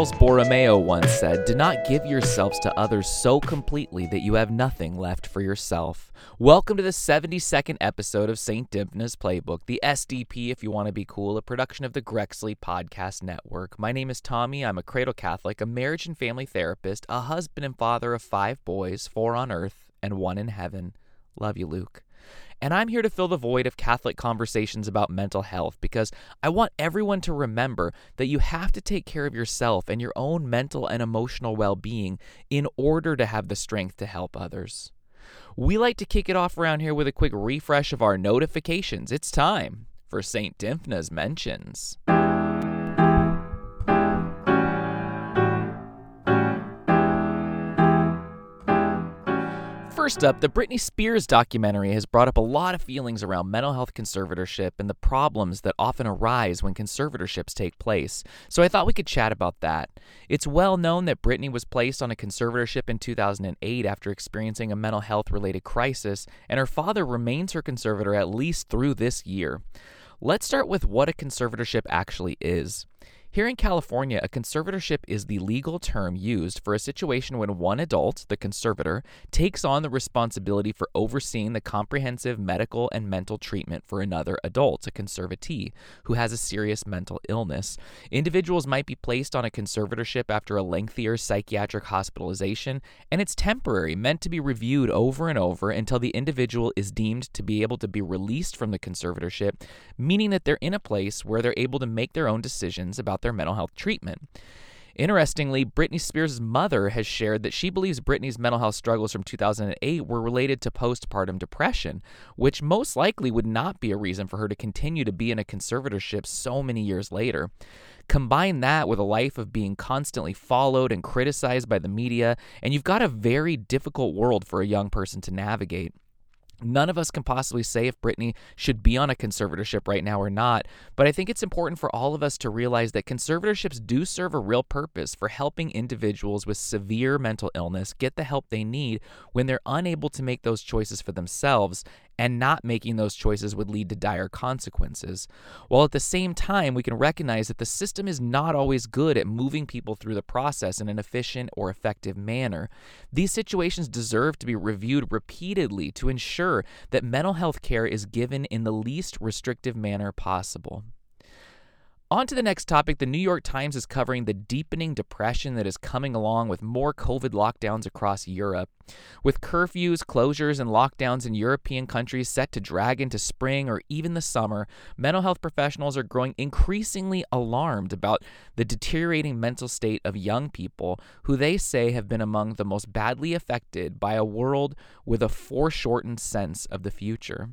Charles Borromeo once said, Do not give yourselves to others so completely that you have nothing left for yourself. Welcome to the 72nd episode of St. Dymphna's Playbook, the SDP, if you want to be cool, a production of the Grexley Podcast Network. My name is Tommy. I'm a cradle Catholic, a marriage and family therapist, a husband and father of five boys, four on earth and one in heaven. Love you, Luke. And I'm here to fill the void of Catholic conversations about mental health because I want everyone to remember that you have to take care of yourself and your own mental and emotional well being in order to have the strength to help others. We like to kick it off around here with a quick refresh of our notifications. It's time for St. Dymphna's Mentions. First up, the Britney Spears documentary has brought up a lot of feelings around mental health conservatorship and the problems that often arise when conservatorships take place. So I thought we could chat about that. It's well known that Britney was placed on a conservatorship in 2008 after experiencing a mental health related crisis, and her father remains her conservator at least through this year. Let's start with what a conservatorship actually is. Here in California, a conservatorship is the legal term used for a situation when one adult, the conservator, takes on the responsibility for overseeing the comprehensive medical and mental treatment for another adult, a conservatee, who has a serious mental illness. Individuals might be placed on a conservatorship after a lengthier psychiatric hospitalization, and it's temporary, meant to be reviewed over and over until the individual is deemed to be able to be released from the conservatorship, meaning that they're in a place where they're able to make their own decisions about about their mental health treatment. Interestingly, Britney Spears' mother has shared that she believes Britney's mental health struggles from 2008 were related to postpartum depression, which most likely would not be a reason for her to continue to be in a conservatorship so many years later. Combine that with a life of being constantly followed and criticized by the media, and you've got a very difficult world for a young person to navigate. None of us can possibly say if Britney should be on a conservatorship right now or not, but I think it's important for all of us to realize that conservatorships do serve a real purpose for helping individuals with severe mental illness get the help they need when they're unable to make those choices for themselves and not making those choices would lead to dire consequences. While at the same time, we can recognize that the system is not always good at moving people through the process in an efficient or effective manner. These situations deserve to be reviewed repeatedly to ensure that mental health care is given in the least restrictive manner possible. On to the next topic. The New York Times is covering the deepening depression that is coming along with more COVID lockdowns across Europe. With curfews, closures, and lockdowns in European countries set to drag into spring or even the summer, mental health professionals are growing increasingly alarmed about the deteriorating mental state of young people who they say have been among the most badly affected by a world with a foreshortened sense of the future.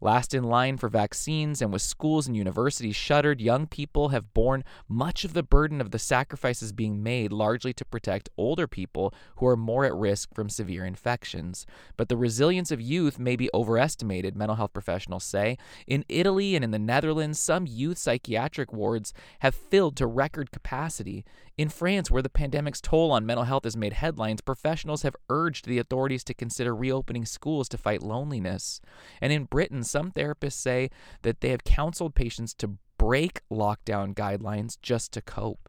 Last in line for vaccines, and with schools and universities shuttered, young people have borne much of the burden of the sacrifices being made largely to protect older people who are more at risk from severe infections. But the resilience of youth may be overestimated, mental health professionals say. In Italy and in the Netherlands, some youth psychiatric wards have filled to record capacity. In France, where the pandemic's toll on mental health has made headlines, professionals have urged the authorities to consider reopening schools to fight loneliness. And in Britain, some therapists say that they have counseled patients to break lockdown guidelines just to cope.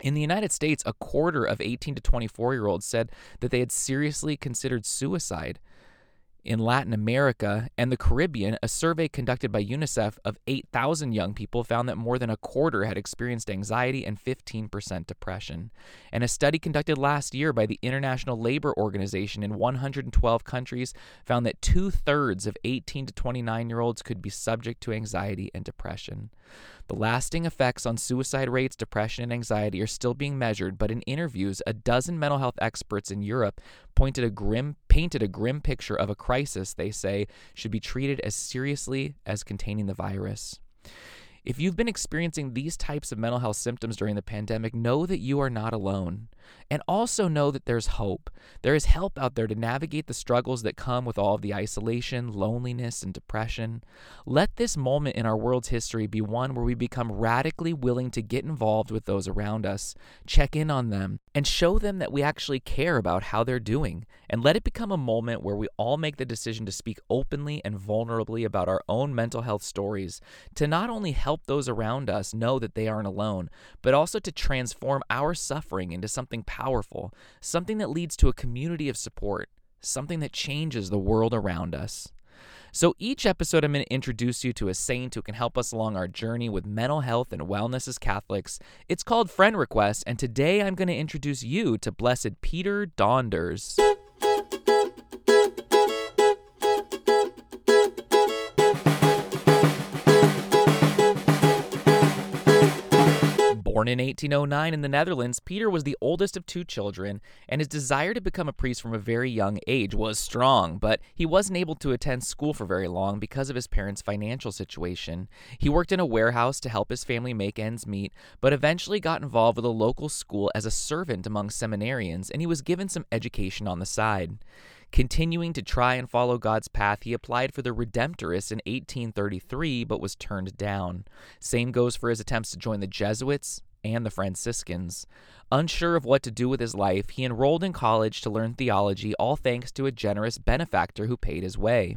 In the United States, a quarter of 18 to 24 year olds said that they had seriously considered suicide in Latin America and the Caribbean, a survey conducted by UNICEF of 8,000 young people found that more than a quarter had experienced anxiety and 15% depression. And a study conducted last year by the International Labor Organization in 112 countries found that two thirds of 18 to 29 year olds could be subject to anxiety and depression. The lasting effects on suicide rates, depression, and anxiety are still being measured, but in interviews, a dozen mental health experts in Europe pointed a grim, painted a grim picture of a crisis they say should be treated as seriously as containing the virus. If you've been experiencing these types of mental health symptoms during the pandemic, know that you are not alone. And also know that there's hope. There is help out there to navigate the struggles that come with all of the isolation, loneliness, and depression. Let this moment in our world's history be one where we become radically willing to get involved with those around us, check in on them, and show them that we actually care about how they're doing. And let it become a moment where we all make the decision to speak openly and vulnerably about our own mental health stories, to not only help those around us know that they aren't alone, but also to transform our suffering into something powerful, something that leads to a community of support, something that changes the world around us. So, each episode, I'm going to introduce you to a saint who can help us along our journey with mental health and wellness as Catholics. It's called Friend Request, and today I'm going to introduce you to Blessed Peter Donders. Born in 1809 in the Netherlands, Peter was the oldest of two children, and his desire to become a priest from a very young age was strong, but he wasn't able to attend school for very long because of his parents' financial situation. He worked in a warehouse to help his family make ends meet, but eventually got involved with a local school as a servant among seminarians, and he was given some education on the side. Continuing to try and follow God's path, he applied for the Redemptorists in 1833 but was turned down. Same goes for his attempts to join the Jesuits and the Franciscans. Unsure of what to do with his life, he enrolled in college to learn theology, all thanks to a generous benefactor who paid his way.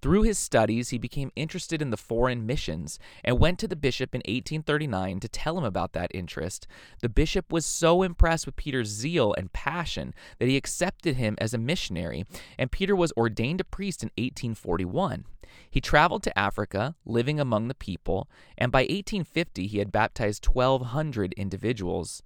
Through his studies, he became interested in the foreign missions and went to the bishop in 1839 to tell him about that interest. The bishop was so impressed with Peter's zeal and passion that he accepted him as a missionary, and Peter was ordained a priest in 1841. He traveled to Africa, living among the people, and by 1850 he had baptized 1,200 individuals.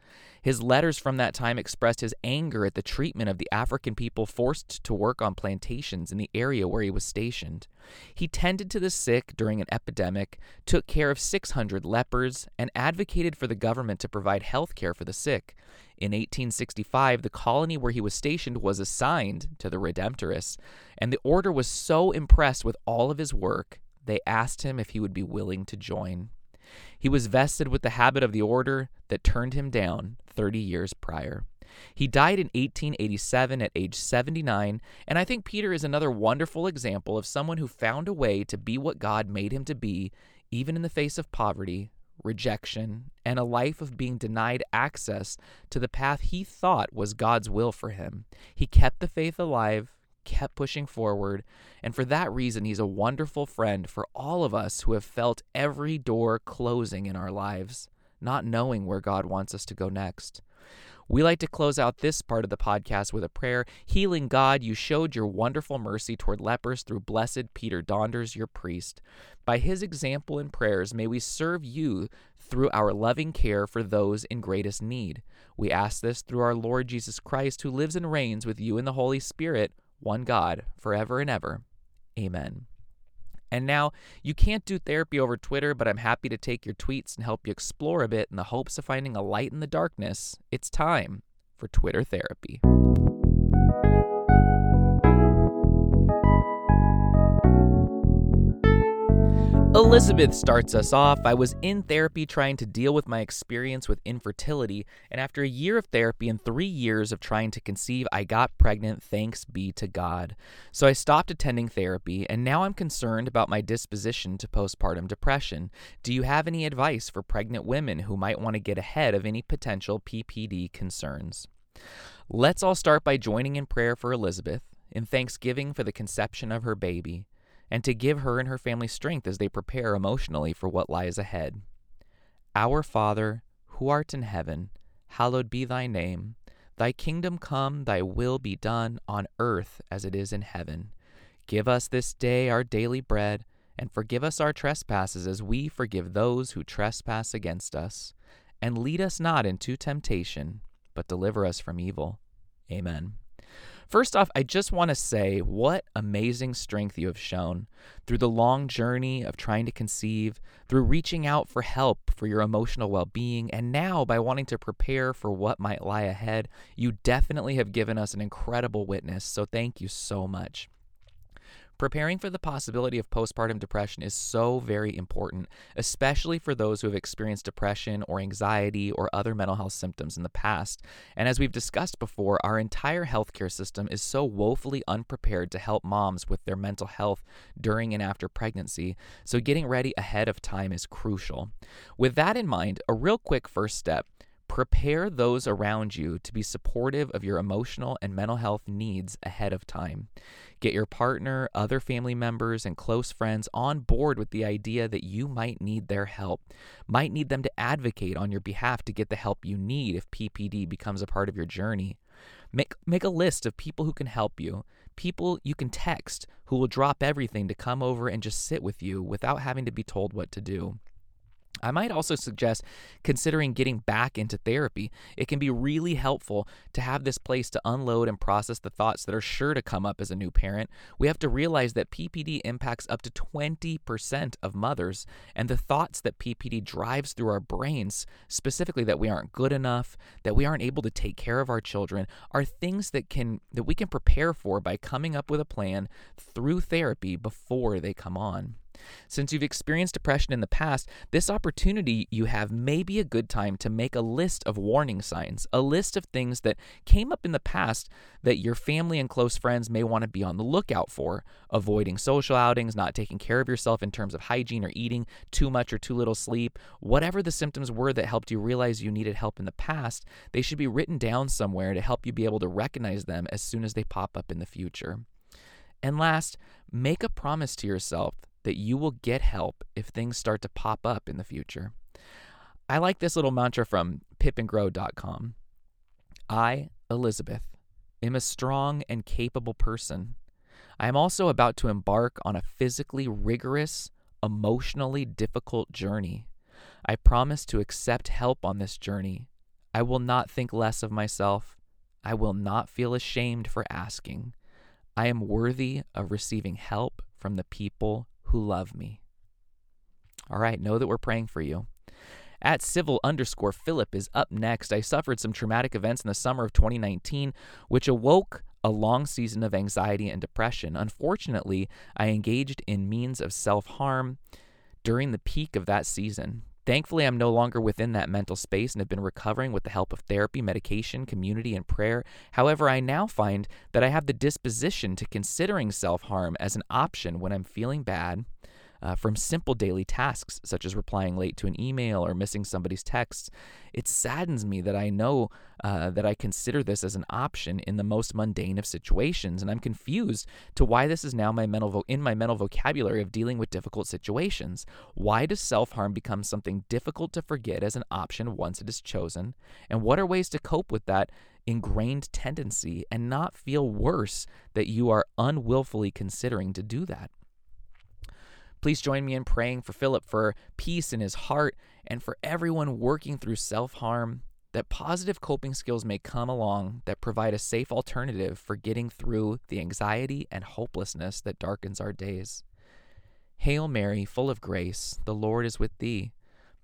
His letters from that time expressed his anger at the treatment of the African people forced to work on plantations in the area where he was stationed. He tended to the sick during an epidemic, took care of 600 lepers, and advocated for the government to provide health care for the sick. In 1865, the colony where he was stationed was assigned to the Redemptorists, and the order was so impressed with all of his work, they asked him if he would be willing to join. He was vested with the habit of the order that turned him down 30 years prior. He died in 1887 at age 79, and I think Peter is another wonderful example of someone who found a way to be what God made him to be, even in the face of poverty, rejection, and a life of being denied access to the path he thought was God's will for him. He kept the faith alive, kept pushing forward, and for that reason, he's a wonderful friend for all of us who have felt every door closing in our lives, not knowing where God wants us to go next. We like to close out this part of the podcast with a prayer. Healing God, you showed your wonderful mercy toward lepers through blessed Peter Donders, your priest. By his example and prayers, may we serve you through our loving care for those in greatest need. We ask this through our Lord Jesus Christ, who lives and reigns with you in the Holy Spirit, one God, forever and ever. Amen. And now, you can't do therapy over Twitter, but I'm happy to take your tweets and help you explore a bit in the hopes of finding a light in the darkness. It's time for Twitter therapy. Elizabeth starts us off. I was in therapy trying to deal with my experience with infertility, and after a year of therapy and three years of trying to conceive, I got pregnant, thanks be to God. So I stopped attending therapy, and now I'm concerned about my disposition to postpartum depression. Do you have any advice for pregnant women who might want to get ahead of any potential PPD concerns? Let's all start by joining in prayer for Elizabeth, in thanksgiving for the conception of her baby and to give her and her family strength as they prepare emotionally for what lies ahead. Our Father, who art in heaven, hallowed be thy name. Thy kingdom come, thy will be done, on earth as it is in heaven. Give us this day our daily bread, and forgive us our trespasses as we forgive those who trespass against us. And lead us not into temptation, but deliver us from evil. Amen. First off, I just want to say what amazing strength you have shown through the long journey of trying to conceive, through reaching out for help for your emotional well being, and now by wanting to prepare for what might lie ahead. You definitely have given us an incredible witness, so thank you so much. Preparing for the possibility of postpartum depression is so very important, especially for those who have experienced depression or anxiety or other mental health symptoms in the past. And as we've discussed before, our entire healthcare system is so woefully unprepared to help moms with their mental health during and after pregnancy, so getting ready ahead of time is crucial. With that in mind, a real quick first step Prepare those around you to be supportive of your emotional and mental health needs ahead of time. Get your partner, other family members, and close friends on board with the idea that you might need their help, might need them to advocate on your behalf to get the help you need if PPD becomes a part of your journey. Make, make a list of people who can help you, people you can text who will drop everything to come over and just sit with you without having to be told what to do. I might also suggest considering getting back into therapy. It can be really helpful to have this place to unload and process the thoughts that are sure to come up as a new parent. We have to realize that PPD impacts up to 20% of mothers, and the thoughts that PPD drives through our brains, specifically that we aren't good enough, that we aren't able to take care of our children, are things that can that we can prepare for by coming up with a plan through therapy before they come on. Since you've experienced depression in the past, this opportunity you have may be a good time to make a list of warning signs, a list of things that came up in the past that your family and close friends may want to be on the lookout for. Avoiding social outings, not taking care of yourself in terms of hygiene or eating, too much or too little sleep, whatever the symptoms were that helped you realize you needed help in the past, they should be written down somewhere to help you be able to recognize them as soon as they pop up in the future. And last, make a promise to yourself that you will get help if things start to pop up in the future. I like this little mantra from pipandgrow.com. I, Elizabeth, am a strong and capable person. I am also about to embark on a physically rigorous, emotionally difficult journey. I promise to accept help on this journey. I will not think less of myself. I will not feel ashamed for asking. I am worthy of receiving help from the people who love me. All right, know that we're praying for you. At civil underscore Philip is up next. I suffered some traumatic events in the summer of 2019, which awoke a long season of anxiety and depression. Unfortunately, I engaged in means of self harm during the peak of that season. Thankfully, I'm no longer within that mental space and have been recovering with the help of therapy, medication, community, and prayer. However, I now find that I have the disposition to considering self harm as an option when I'm feeling bad uh, from simple daily tasks such as replying late to an email or missing somebody's texts. It saddens me that I know uh, that I consider this as an option in the most mundane of situations, and I'm confused to why this is now my mental vo- in my mental vocabulary of dealing with difficult situations. Why does self harm become something difficult to forget as an option once it is chosen? And what are ways to cope with that ingrained tendency and not feel worse that you are unwillfully considering to do that? Please join me in praying for Philip for peace in his heart and for everyone working through self harm, that positive coping skills may come along that provide a safe alternative for getting through the anxiety and hopelessness that darkens our days. Hail Mary, full of grace, the Lord is with thee.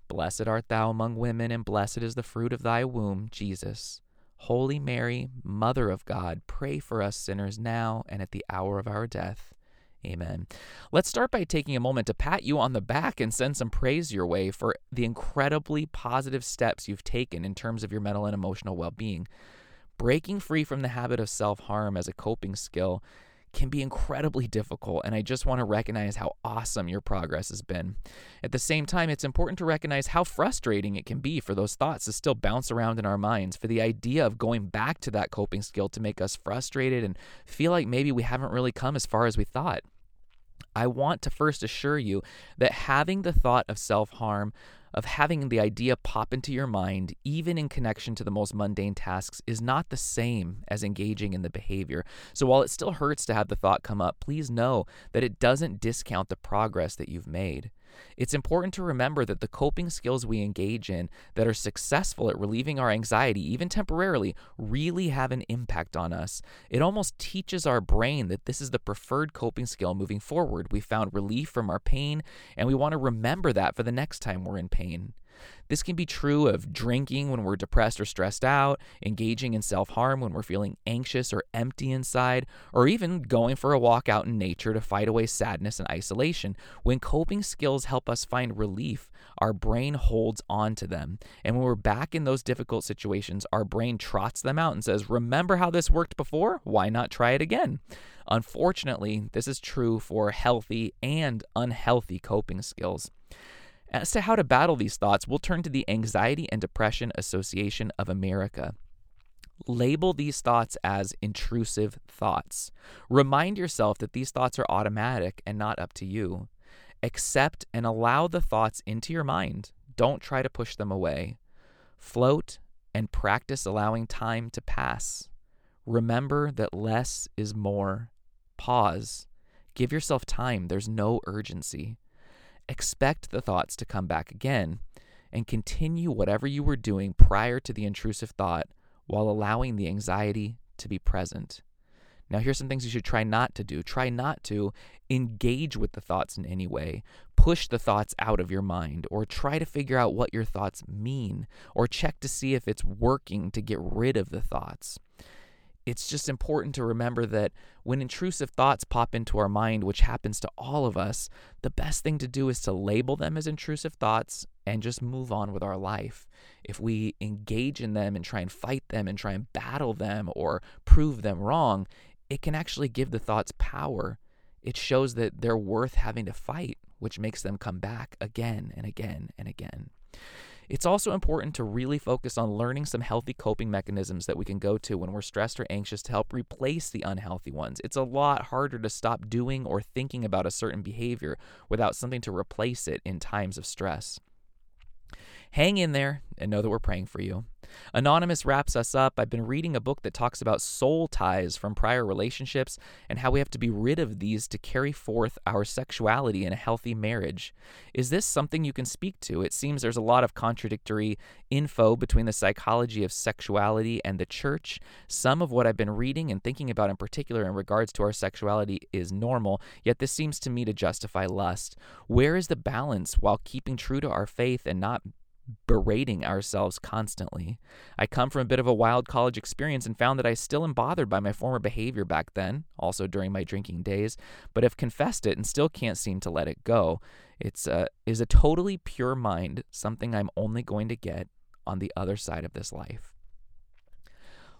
Blessed art thou among women, and blessed is the fruit of thy womb, Jesus. Holy Mary, Mother of God, pray for us sinners now and at the hour of our death. Amen. Let's start by taking a moment to pat you on the back and send some praise your way for the incredibly positive steps you've taken in terms of your mental and emotional well being. Breaking free from the habit of self harm as a coping skill can be incredibly difficult, and I just want to recognize how awesome your progress has been. At the same time, it's important to recognize how frustrating it can be for those thoughts to still bounce around in our minds, for the idea of going back to that coping skill to make us frustrated and feel like maybe we haven't really come as far as we thought. I want to first assure you that having the thought of self harm, of having the idea pop into your mind, even in connection to the most mundane tasks, is not the same as engaging in the behavior. So while it still hurts to have the thought come up, please know that it doesn't discount the progress that you've made. It's important to remember that the coping skills we engage in that are successful at relieving our anxiety, even temporarily, really have an impact on us. It almost teaches our brain that this is the preferred coping skill moving forward. We found relief from our pain, and we want to remember that for the next time we're in pain. This can be true of drinking when we're depressed or stressed out, engaging in self harm when we're feeling anxious or empty inside, or even going for a walk out in nature to fight away sadness and isolation. When coping skills help us find relief, our brain holds on to them. And when we're back in those difficult situations, our brain trots them out and says, Remember how this worked before? Why not try it again? Unfortunately, this is true for healthy and unhealthy coping skills. As to how to battle these thoughts, we'll turn to the Anxiety and Depression Association of America. Label these thoughts as intrusive thoughts. Remind yourself that these thoughts are automatic and not up to you. Accept and allow the thoughts into your mind. Don't try to push them away. Float and practice allowing time to pass. Remember that less is more. Pause. Give yourself time. There's no urgency. Expect the thoughts to come back again and continue whatever you were doing prior to the intrusive thought while allowing the anxiety to be present. Now, here's some things you should try not to do. Try not to engage with the thoughts in any way, push the thoughts out of your mind, or try to figure out what your thoughts mean, or check to see if it's working to get rid of the thoughts it's just important to remember that when intrusive thoughts pop into our mind, which happens to all of us, the best thing to do is to label them as intrusive thoughts and just move on with our life. If we engage in them and try and fight them and try and battle them or prove them wrong, it can actually give the thoughts power. It shows that they're worth having to fight, which makes them come back again and again and again. It's also important to really focus on learning some healthy coping mechanisms that we can go to when we're stressed or anxious to help replace the unhealthy ones. It's a lot harder to stop doing or thinking about a certain behavior without something to replace it in times of stress. Hang in there and know that we're praying for you. Anonymous wraps us up. I've been reading a book that talks about soul ties from prior relationships and how we have to be rid of these to carry forth our sexuality in a healthy marriage. Is this something you can speak to? It seems there's a lot of contradictory info between the psychology of sexuality and the church. Some of what I've been reading and thinking about in particular in regards to our sexuality is normal, yet this seems to me to justify lust. Where is the balance while keeping true to our faith and not berating ourselves constantly. I come from a bit of a wild college experience and found that I still am bothered by my former behavior back then, also during my drinking days, but have confessed it and still can't seem to let it go. It's a, is a totally pure mind something I'm only going to get on the other side of this life.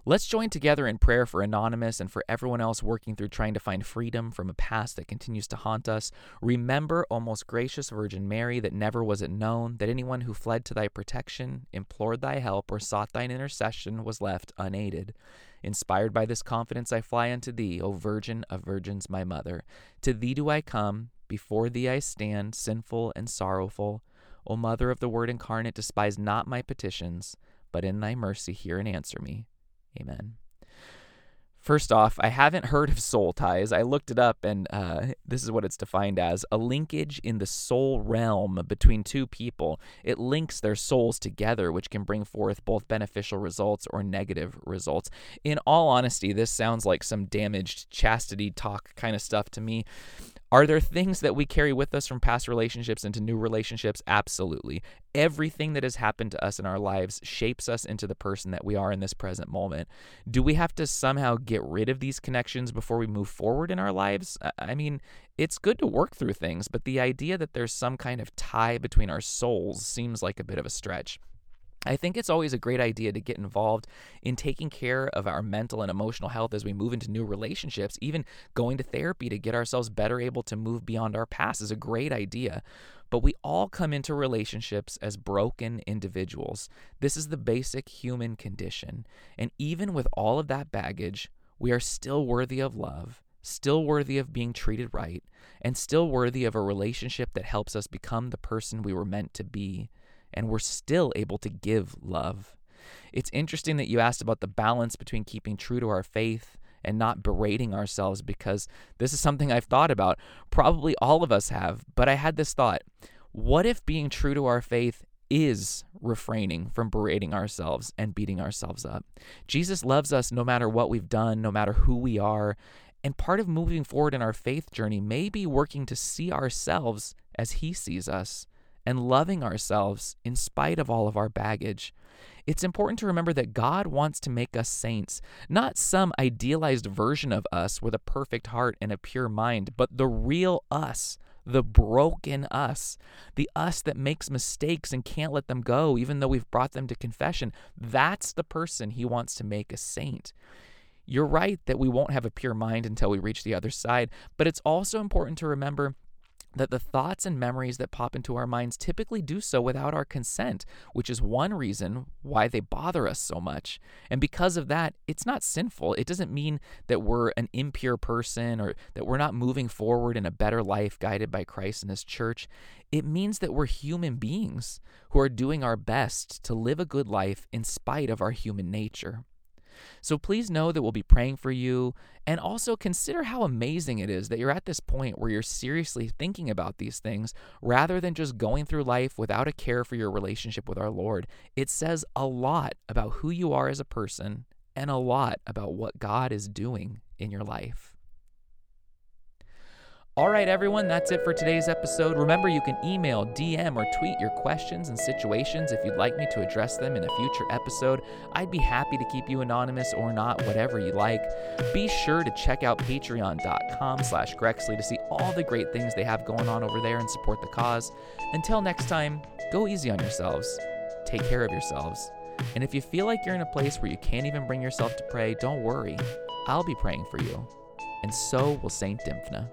Let's join together in prayer for Anonymous and for everyone else working through trying to find freedom from a past that continues to haunt us. Remember, O most gracious Virgin Mary, that never was it known that anyone who fled to thy protection, implored thy help, or sought thine intercession was left unaided. Inspired by this confidence, I fly unto thee, O Virgin of Virgins, my Mother. To thee do I come, before thee I stand, sinful and sorrowful. O Mother of the Word incarnate, despise not my petitions, but in thy mercy hear and answer me. Amen. First off, I haven't heard of soul ties. I looked it up, and uh, this is what it's defined as a linkage in the soul realm between two people. It links their souls together, which can bring forth both beneficial results or negative results. In all honesty, this sounds like some damaged chastity talk kind of stuff to me. Are there things that we carry with us from past relationships into new relationships? Absolutely. Everything that has happened to us in our lives shapes us into the person that we are in this present moment. Do we have to somehow get rid of these connections before we move forward in our lives? I mean, it's good to work through things, but the idea that there's some kind of tie between our souls seems like a bit of a stretch. I think it's always a great idea to get involved in taking care of our mental and emotional health as we move into new relationships. Even going to therapy to get ourselves better able to move beyond our past is a great idea. But we all come into relationships as broken individuals. This is the basic human condition. And even with all of that baggage, we are still worthy of love, still worthy of being treated right, and still worthy of a relationship that helps us become the person we were meant to be and we're still able to give love. It's interesting that you asked about the balance between keeping true to our faith and not berating ourselves because this is something I've thought about. Probably all of us have, but I had this thought what if being true to our faith is refraining from berating ourselves and beating ourselves up? Jesus loves us no matter what we've done, no matter who we are. And part of moving forward in our faith journey may be working to see ourselves as he sees us and loving ourselves in spite of all of our baggage. It's important to remember that God wants to make us saints, not some idealized version of us with a perfect heart and a pure mind, but the real us, the broken us, the us that makes mistakes and can't let them go, even though we've brought them to confession. That's the person He wants to make a saint. You're right that we won't have a pure mind until we reach the other side, but it's also important to remember that the thoughts and memories that pop into our minds typically do so without our consent, which is one reason why they bother us so much. And because of that, it's not sinful. It doesn't mean that we're an impure person or that we're not moving forward in a better life guided by Christ and His church. It means that we're human beings who are doing our best to live a good life in spite of our human nature. So please know that we'll be praying for you. And also consider how amazing it is that you're at this point where you're seriously thinking about these things rather than just going through life without a care for your relationship with our Lord. It says a lot about who you are as a person and a lot about what God is doing in your life. All right, everyone, that's it for today's episode. Remember, you can email, DM, or tweet your questions and situations if you'd like me to address them in a future episode. I'd be happy to keep you anonymous or not, whatever you like. Be sure to check out patreon.com slash Grexley to see all the great things they have going on over there and support the cause. Until next time, go easy on yourselves. Take care of yourselves. And if you feel like you're in a place where you can't even bring yourself to pray, don't worry. I'll be praying for you. And so will St. Dymphna.